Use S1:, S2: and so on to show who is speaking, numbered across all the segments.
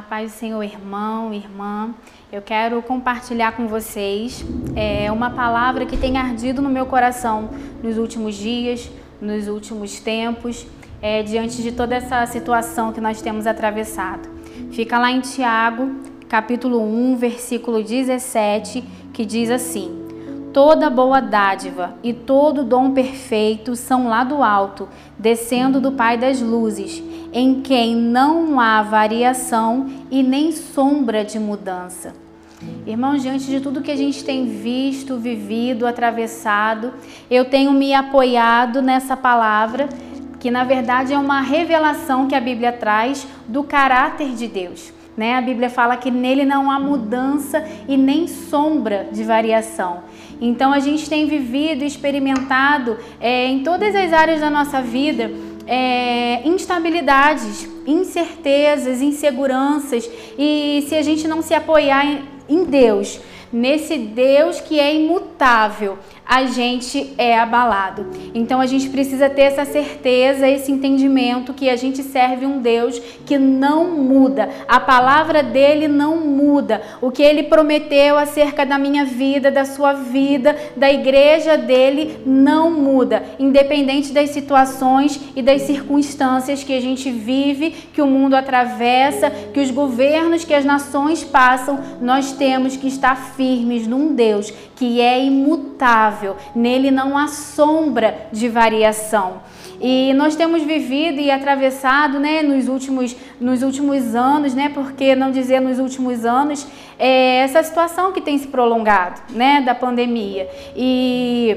S1: A paz do Senhor, irmão, irmã. Eu quero compartilhar com vocês é, uma palavra que tem ardido no meu coração nos últimos dias, nos últimos tempos, é, diante de toda essa situação que nós temos atravessado. Fica lá em Tiago, capítulo 1, versículo 17, que diz assim: Toda boa dádiva e todo dom perfeito são lá do alto, descendo do Pai das luzes, em quem não há variação e nem sombra de mudança. Irmãos, diante de tudo que a gente tem visto, vivido, atravessado, eu tenho me apoiado nessa palavra, que na verdade é uma revelação que a Bíblia traz do caráter de Deus. Né? A Bíblia fala que nele não há mudança e nem sombra de variação. Então a gente tem vivido experimentado é, em todas as áreas da nossa vida é, instabilidades, incertezas, inseguranças. E se a gente não se apoiar em, em Deus, nesse Deus que é imutável, a gente é abalado. Então a gente precisa ter essa certeza, esse entendimento que a gente serve um Deus que não muda. A palavra dele não muda. O que ele prometeu acerca da minha vida, da sua vida, da igreja dele não muda, independente das situações e das circunstâncias que a gente vive, que o mundo atravessa, que os governos, que as nações passam, nós temos que estar num Deus que é imutável, nele não há sombra de variação. E nós temos vivido e atravessado, né, nos últimos, nos últimos anos, né, porque não dizer nos últimos anos, é, essa situação que tem se prolongado, né, da pandemia. E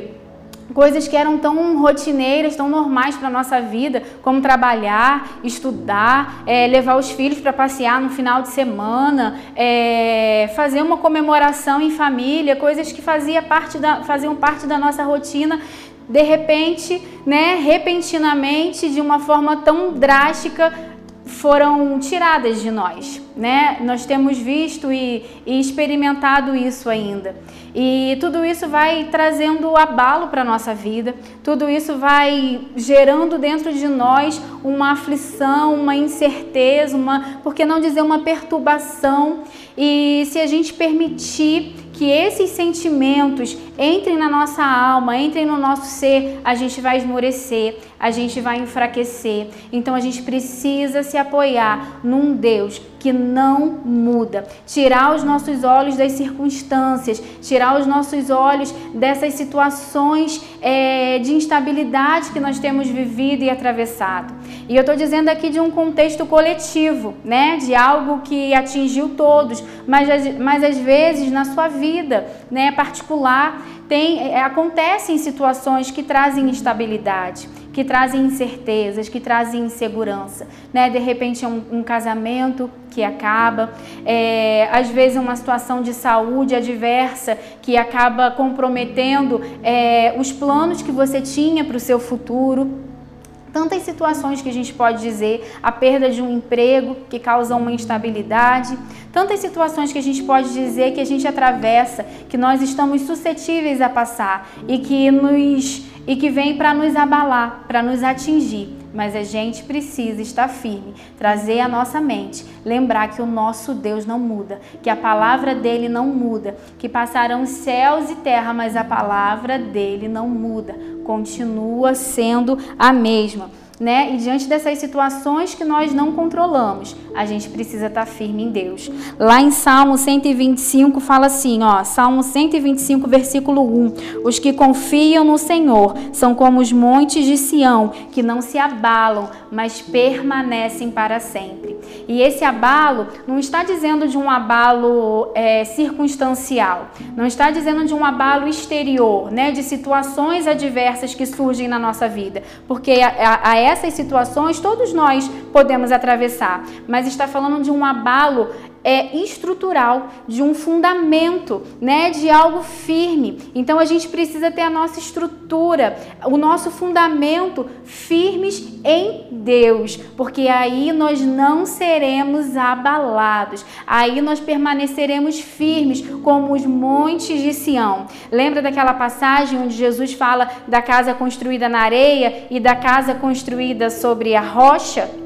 S1: coisas que eram tão rotineiras, tão normais para a nossa vida, como trabalhar, estudar, é, levar os filhos para passear no final de semana, é, fazer uma comemoração em família, coisas que fazia parte da, faziam parte da nossa rotina, de repente, né, repentinamente, de uma forma tão drástica, foram tiradas de nós, né? Nós temos visto e, e experimentado isso ainda. E tudo isso vai trazendo abalo para a nossa vida, tudo isso vai gerando dentro de nós uma aflição, uma incerteza, uma, por que não dizer uma perturbação. E se a gente permitir que esses sentimentos entrem na nossa alma, entrem no nosso ser, a gente vai esmorecer, a gente vai enfraquecer. Então a gente precisa se apoiar num Deus que não muda. Tirar os nossos olhos das circunstâncias, tirar os nossos olhos dessas situações é, de instabilidade que nós temos vivido e atravessado. E eu estou dizendo aqui de um contexto coletivo, né? De algo que atingiu todos, mas, mas às vezes na sua vida, né, particular, tem, é, acontecem situações que trazem instabilidade que trazem incertezas, que trazem insegurança. Né? De repente, é um, um casamento que acaba, é, às vezes, uma situação de saúde adversa que acaba comprometendo é, os planos que você tinha para o seu futuro. Tantas situações que a gente pode dizer, a perda de um emprego que causa uma instabilidade, tantas situações que a gente pode dizer que a gente atravessa, que nós estamos suscetíveis a passar e que nos e que vem para nos abalar, para nos atingir. Mas a gente precisa estar firme, trazer a nossa mente, lembrar que o nosso Deus não muda, que a palavra dele não muda, que passarão céus e terra, mas a palavra dele não muda, continua sendo a mesma né? E diante dessas situações que nós não controlamos, a gente precisa estar firme em Deus. Lá em Salmo 125 fala assim, ó, Salmo 125, versículo 1: Os que confiam no Senhor são como os montes de Sião, que não se abalam, mas permanecem para sempre. E esse abalo não está dizendo de um abalo é, circunstancial, não está dizendo de um abalo exterior, né? De situações adversas que surgem na nossa vida, porque a, a, a essas situações todos nós podemos atravessar, mas está falando de um abalo é estrutural, de um fundamento, né, de algo firme. Então a gente precisa ter a nossa estrutura, o nosso fundamento firmes em Deus, porque aí nós não seremos abalados. Aí nós permaneceremos firmes como os montes de Sião. Lembra daquela passagem onde Jesus fala da casa construída na areia e da casa construída sobre a rocha?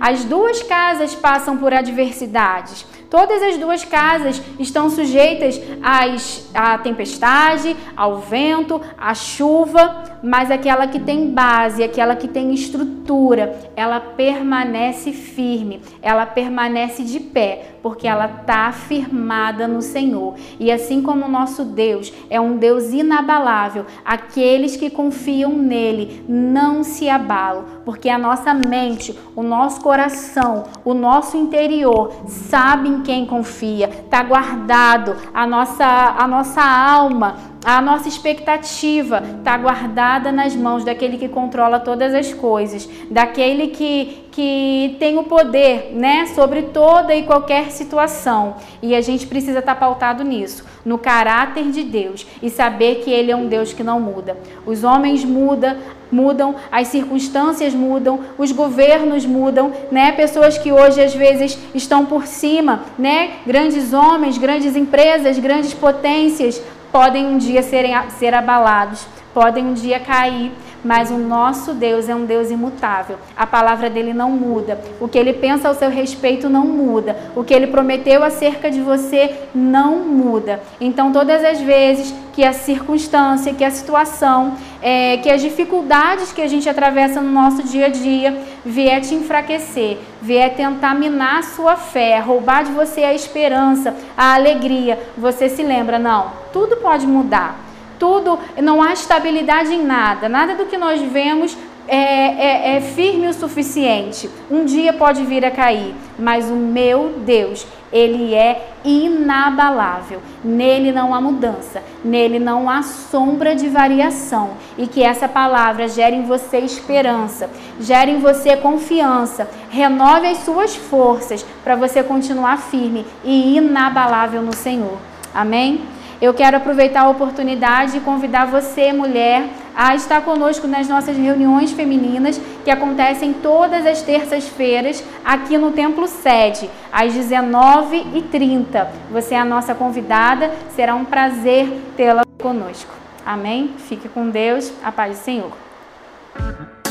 S1: As duas casas passam por adversidades. Todas as duas casas estão sujeitas às, à tempestade, ao vento, à chuva, mas aquela que tem base, aquela que tem estrutura, ela permanece firme, ela permanece de pé, porque ela está firmada no Senhor. E assim como o nosso Deus é um Deus inabalável, aqueles que confiam nele não se abalam, porque a nossa mente, o nosso coração, o nosso interior sabem quem confia, está guardado, a nossa, a nossa alma, a nossa expectativa está guardada nas mãos daquele que controla todas as coisas, daquele que, que tem o poder né, sobre toda e qualquer situação. E a gente precisa estar tá pautado nisso, no caráter de Deus e saber que Ele é um Deus que não muda. Os homens mudam, mudam, as circunstâncias mudam, os governos mudam, né? Pessoas que hoje às vezes estão por cima, né? Grandes homens, grandes empresas, grandes potências podem um dia serem, ser abalados, podem um dia cair, mas o nosso Deus é um Deus imutável. A palavra dele não muda. O que ele pensa ao seu respeito não muda. O que ele prometeu acerca de você não muda. Então, todas as vezes que a circunstância, que a situação, é, que as dificuldades que a gente atravessa no nosso dia a dia vier te enfraquecer, vier tentar minar a sua fé, roubar de você a esperança, a alegria, você se lembra, não, tudo pode mudar. Tudo, não há estabilidade em nada, nada do que nós vemos é, é, é, firme o suficiente. Um dia pode vir a cair, mas o meu Deus, ele é inabalável. Nele não há mudança, nele não há sombra de variação. E que essa palavra gere em você esperança, gere em você confiança, renove as suas forças para você continuar firme e inabalável no Senhor. Amém? Eu quero aproveitar a oportunidade e convidar você, mulher, a estar conosco nas nossas reuniões femininas que acontecem todas as terças-feiras aqui no Templo Sede, às 19h30. Você é a nossa convidada, será um prazer tê-la conosco. Amém? Fique com Deus, a paz do Senhor.